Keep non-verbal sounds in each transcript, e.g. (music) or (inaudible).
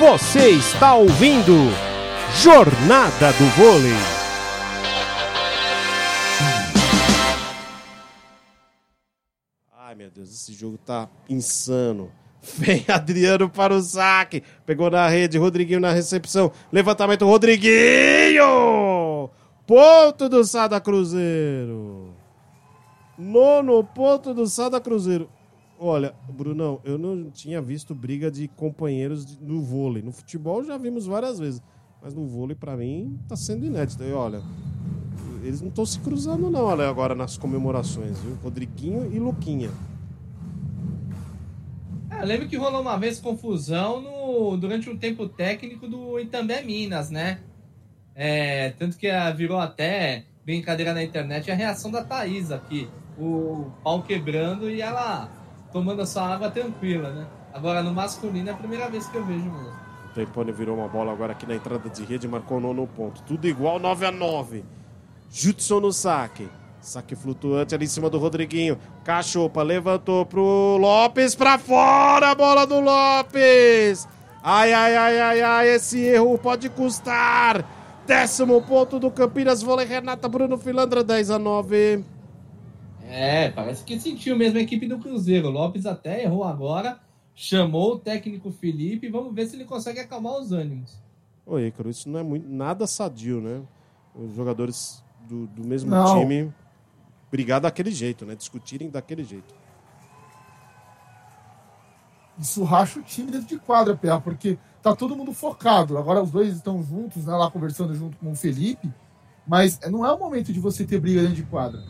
Você está ouvindo Jornada do Vôlei. Ai meu Deus, esse jogo tá insano. (laughs) Vem Adriano para o saque. Pegou na rede, Rodriguinho na recepção. Levantamento, Rodriguinho! Ponto do Sada Cruzeiro. Nono ponto do Sada Cruzeiro. Olha, Brunão, eu não tinha visto briga de companheiros no vôlei. No futebol já vimos várias vezes. Mas no vôlei, para mim, tá sendo inédito. E olha, eles não estão se cruzando, não, olha, agora nas comemorações, viu? Rodriguinho e Luquinha. Eu lembro que rolou uma vez confusão no, durante um tempo técnico do Itambé Minas, né? É, tanto que virou até brincadeira na internet a reação da Thaís aqui. O pau quebrando e ela tomando a sua água tranquila, né? Agora no masculino é a primeira vez que eu vejo mesmo. O Tempone virou uma bola agora aqui na entrada de rede marcou o nono ponto. Tudo igual, 9 a 9 Judson no saque. Saque flutuante ali em cima do Rodriguinho. Cachopa levantou pro Lopes pra fora. Bola do Lopes. Ai, ai, ai, ai, ai. Esse erro pode custar. Décimo ponto do Campinas. Vôlei Renata Bruno Filandra 10 a 9. É, parece que sentiu mesmo a equipe do Cruzeiro. O Lopes até errou agora. Chamou o técnico Felipe. Vamos ver se ele consegue acalmar os ânimos. Ô, Ícaro, isso não é muito, nada sadio, né? Os jogadores do, do mesmo não. time brigar daquele jeito, né? Discutirem daquele jeito. Isso racha o time dentro de quadra, PA, porque tá todo mundo focado. Agora os dois estão juntos, né, lá conversando junto com o Felipe, mas não é o momento de você ter briga dentro de quadra.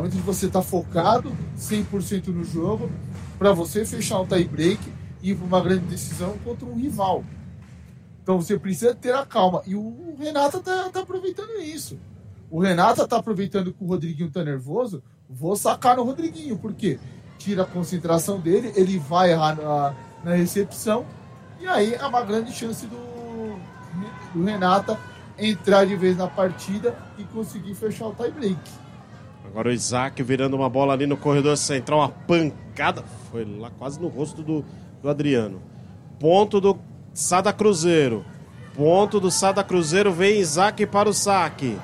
De você estar tá focado 100% no jogo para você fechar um tie break e ir para uma grande decisão contra um rival. Então você precisa ter a calma. E o Renato tá, tá aproveitando isso. O Renato tá aproveitando que o Rodriguinho tá nervoso. Vou sacar no Rodriguinho, porque tira a concentração dele, ele vai errar na, na recepção. E aí é uma grande chance do, do Renata entrar de vez na partida e conseguir fechar o tie break. Agora o Isaac virando uma bola ali no corredor central, uma pancada. Foi lá quase no rosto do, do Adriano. Ponto do Sada Cruzeiro. Ponto do Sada Cruzeiro, vem Isaac para o saque.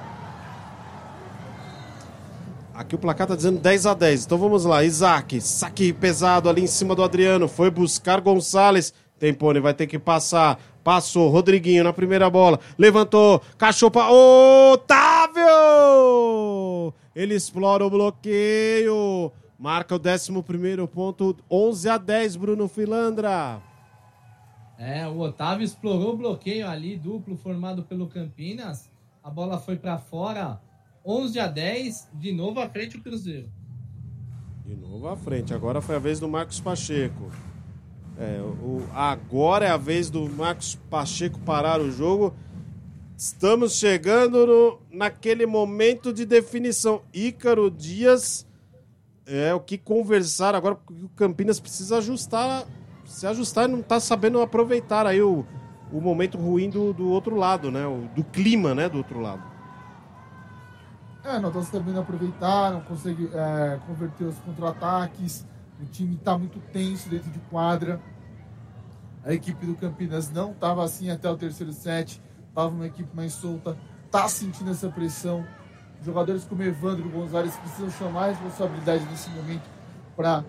Aqui o placar tá dizendo 10 a 10. Então vamos lá. Isaac, saque pesado ali em cima do Adriano. Foi buscar Gonçalves. Tempone vai ter que passar. Passou. Rodriguinho na primeira bola. Levantou. Cachou para Otávio! Ele explora o bloqueio. Marca o 11 ponto. 11 a 10, Bruno Filandra. É, o Otávio explorou o bloqueio ali, duplo formado pelo Campinas. A bola foi para fora 11 a 10, de novo à frente o Cruzeiro. De novo à frente. Agora foi a vez do Marcos Pacheco. É, o, agora é a vez do Marcos Pacheco parar o jogo. Estamos chegando no, naquele momento de definição. Ícaro Dias é o que conversar agora, porque o Campinas precisa ajustar, se ajustar e não está sabendo aproveitar aí o, o momento ruim do, do outro lado, né? O, do clima, né? Do outro lado. É, não está sabendo aproveitar, não consegue é, converter os contra-ataques. O time está muito tenso dentro de quadra. A equipe do Campinas não estava assim até o terceiro set. Estava uma equipe mais solta. Está sentindo essa pressão. Jogadores como Evandro Gonzalez precisam chamar a responsabilidade nesse momento para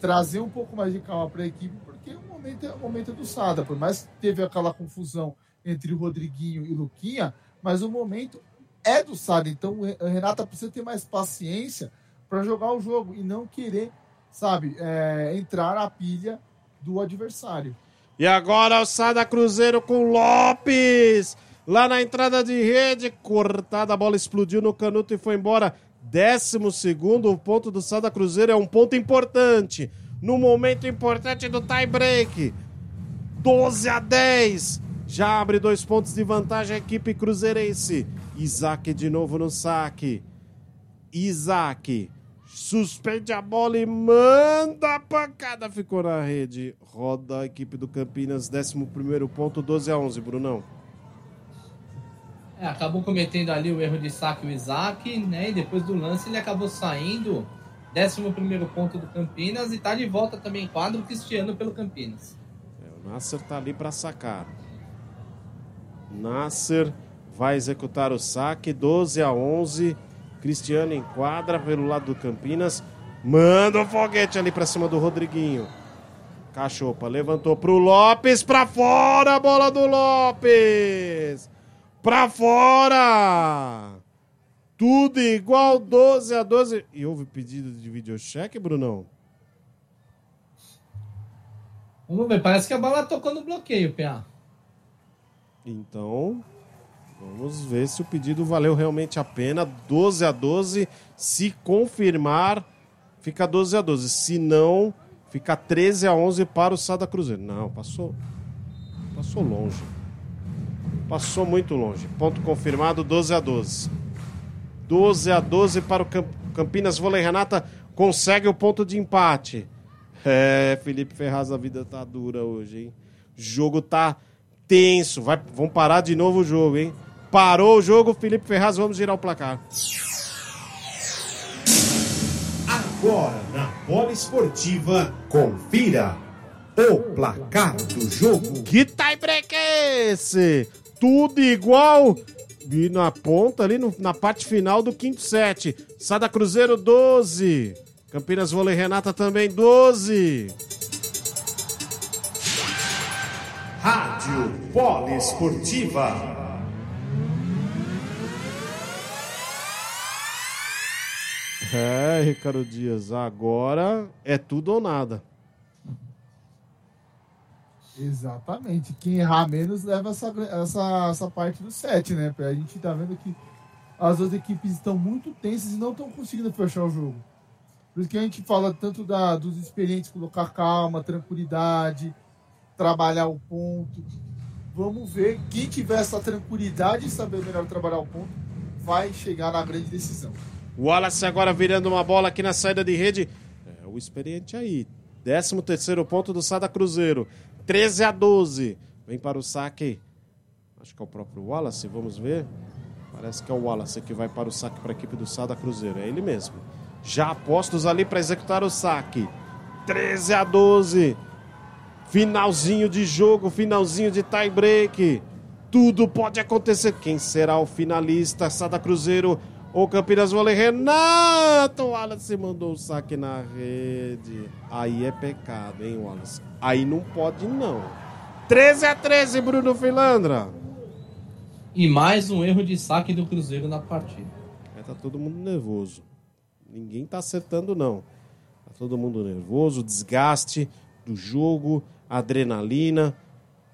trazer um pouco mais de calma para a equipe, porque o momento é o momento do Sada. Por mais que teve aquela confusão entre o Rodriguinho e o Luquinha, mas o momento é do Sada. Então o Renata precisa ter mais paciência para jogar o jogo e não querer, sabe, é, entrar na pilha do adversário. E agora o Sada Cruzeiro com Lopes. Lá na entrada de rede, cortada, a bola explodiu no canuto e foi embora. Décimo segundo, o ponto do Sada Cruzeiro é um ponto importante. No momento importante do tie break. 12 a 10. Já abre dois pontos de vantagem a equipe cruzeirense. Isaac de novo no saque. Isaac suspende a bola e manda a pancada. Ficou na rede. Roda a equipe do Campinas, 11 ponto, 12 a 11, Brunão. É, acabou cometendo ali o erro de saque o Isaac, né? E depois do lance ele acabou saindo. 11 ponto do Campinas e tá de volta também em quadro Cristiano pelo Campinas. É, Nasser tá ali para sacar. Nasser vai executar o saque, 12 a 11. Cristiano enquadra pelo lado do Campinas. Manda o foguete ali para cima do Rodriguinho. Cachopa levantou pro Lopes, pra fora a bola do Lopes! Pra fora! Tudo igual 12 a 12. E houve pedido de videocheque, Brunão? Vamos ver, parece que a bola tocou no bloqueio, PA. Então, vamos ver se o pedido valeu realmente a pena. 12 a 12. Se confirmar, fica 12 a 12. Se não, fica 13 a 11 para o Sada Cruzeiro. Não, passou. Passou longe. Passou muito longe. Ponto confirmado, 12 a 12. 12 a 12 para o Campinas Vôlei Renata consegue o ponto de empate. É, Felipe Ferraz, a vida tá dura hoje, hein? O jogo tá tenso. Vai, vamos parar de novo o jogo, hein? Parou o jogo, Felipe Ferraz, vamos girar o placar. Agora na bola esportiva, confira o placar do jogo. Que tie break é esse? Tudo igual e na ponta, ali no, na parte final do quinto set. Sada Cruzeiro 12. Campinas Vôlei Renata também 12. Rádio Poliesportiva. É, Ricardo Dias, agora é tudo ou nada. Exatamente. Quem errar menos leva essa, essa, essa parte do set, né? A gente tá vendo que as duas equipes estão muito tensas e não estão conseguindo fechar o jogo. Por isso que a gente fala tanto da, dos experientes colocar calma, tranquilidade, trabalhar o ponto. Vamos ver quem tiver essa tranquilidade e saber melhor trabalhar o ponto vai chegar na grande decisão. O Wallace agora virando uma bola aqui na saída de rede. É o experiente aí. 13 terceiro ponto do Sada Cruzeiro. 13 a 12. Vem para o saque. Acho que é o próprio Wallace, vamos ver. Parece que é o Wallace que vai para o saque para a equipe do Sada Cruzeiro. É ele mesmo. Já apostos ali para executar o saque. 13 a 12. Finalzinho de jogo, finalzinho de tie break. Tudo pode acontecer. Quem será o finalista? Sada Cruzeiro ou Campinas Vôlei? Renato Wallace mandou o saque na rede. Aí é pecado, hein, Wallace? Aí não pode, não. 13 a 13, Bruno Filandra. E mais um erro de saque do Cruzeiro na partida. É, tá todo mundo nervoso. Ninguém tá acertando, não. Tá todo mundo nervoso, desgaste do jogo, adrenalina,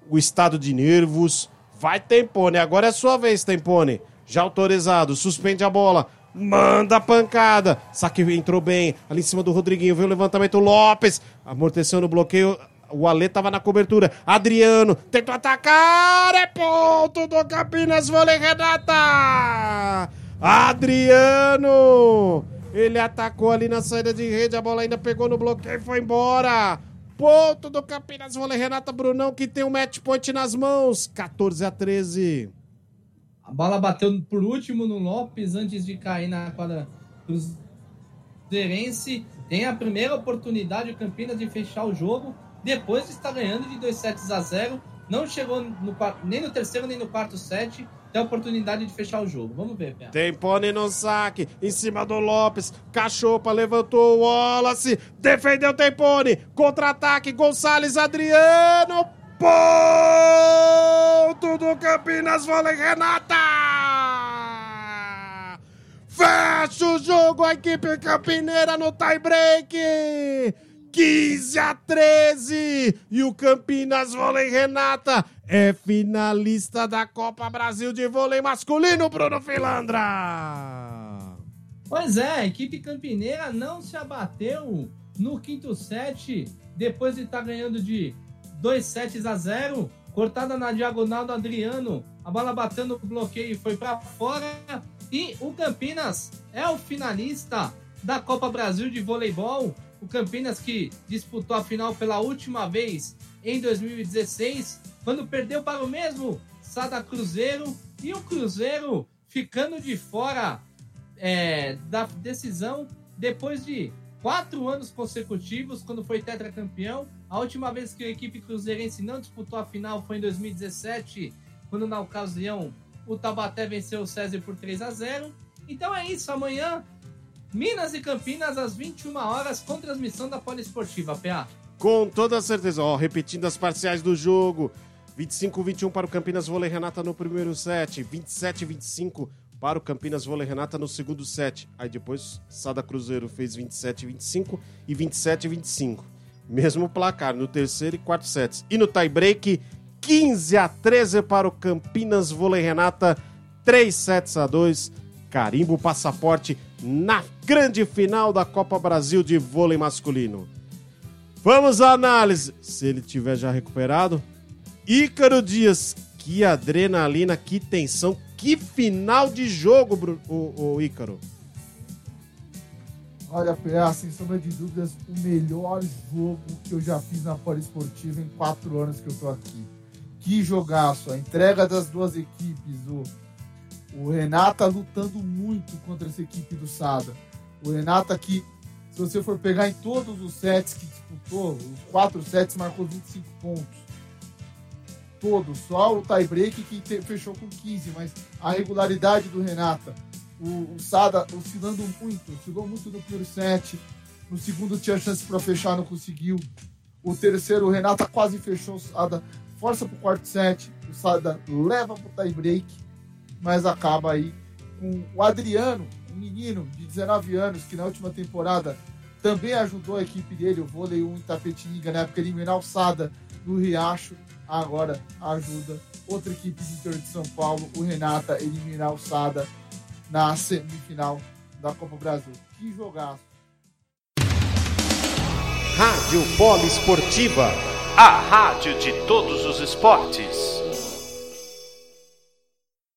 o estado de nervos. Vai, Tempone. Agora é sua vez, Tempone. Já autorizado, suspende a bola. Manda a pancada. Saque entrou bem. Ali em cima do Rodriguinho. Veio o levantamento. Lopes. Amorteceu no bloqueio. O Ale tava na cobertura. Adriano tentou atacar. É ponto do Campinas Vôlei Renata. Adriano. Ele atacou ali na saída de rede. A bola ainda pegou no bloqueio e foi embora. Ponto do Campinas Vôlei Renata Brunão que tem um match point nas mãos. 14 a 13. A bola bateu por último no Lopes antes de cair na quadra cruzeirense. Tem a primeira oportunidade o Campinas de fechar o jogo depois está ganhando de 2 sets a 0. Não chegou no, nem no terceiro nem no quarto set. Tem a oportunidade de fechar o jogo. Vamos ver, Pé. Tem Pony no saque, em cima do Lopes. Cachopa levantou o Wallace. Defendeu Tempone. Contra-ataque, Gonçalves Adriano. Do Campinas Vôlei Renata! Fecha o jogo a equipe campineira no tie break! 15 a 13. E o Campinas Vôlei Renata é finalista da Copa Brasil de Vôlei Masculino, Bruno Filandra. Pois é, a equipe campineira não se abateu no quinto set, depois de estar tá ganhando de 2 sets a 0. Cortada na diagonal do Adriano, a bola batendo no bloqueio e foi para fora. E o Campinas é o finalista da Copa Brasil de Voleibol o Campinas que disputou a final pela última vez em 2016, quando perdeu para o mesmo Sada Cruzeiro e o Cruzeiro ficando de fora é, da decisão depois de quatro anos consecutivos quando foi tetracampeão. A última vez que a equipe cruzeirense não disputou a final foi em 2017, quando na ocasião o Tabaté venceu o César por 3 a 0. Então é isso, amanhã Minas e Campinas às 21 horas com transmissão da Poliesportiva, PA. Com toda certeza, ó, repetindo as parciais do jogo. 25-21 para o Campinas Vôlei Renata no primeiro set, 27-25 para o Campinas Vôlei Renata no segundo set. Aí depois Sada Cruzeiro fez 27-25 e 27-25. Mesmo placar no terceiro e quarto sets. E no tie break, 15 a 13 para o Campinas Vôlei Renata, 3 sets a 2. Carimbo passaporte na grande final da Copa Brasil de vôlei masculino. Vamos à análise. Se ele tiver já recuperado, Ícaro Dias, que adrenalina, que tensão, que final de jogo, Bru- o, o Ícaro. Olha, PA, sem sombra de dúvidas, o melhor jogo que eu já fiz na Poliesportiva em quatro anos que eu tô aqui. Que jogaço! A entrega das duas equipes, o, o Renata lutando muito contra essa equipe do Sada. O Renata que, se você for pegar em todos os sets que disputou, os quatro sets marcou 25 pontos. Todos, só o tie-break que te- fechou com 15, mas a regularidade do Renata o, o Sada oscilando muito, oscilou muito no primeiro set. No segundo tinha chance para fechar, não conseguiu. O terceiro, o Renata quase fechou. O Sada força pro quarto set. O Sada leva pro tie break, mas acaba aí com o Adriano, um menino de 19 anos que na última temporada também ajudou a equipe dele, o vôlei 1 em Tapetininga, na época eliminar o Sada no Riacho. Agora ajuda outra equipe do interior de São Paulo, o Renata, eliminar o Sada na semifinal da Copa Brasil. Que jogaço! Rádio Poliesportiva. A rádio de todos os esportes.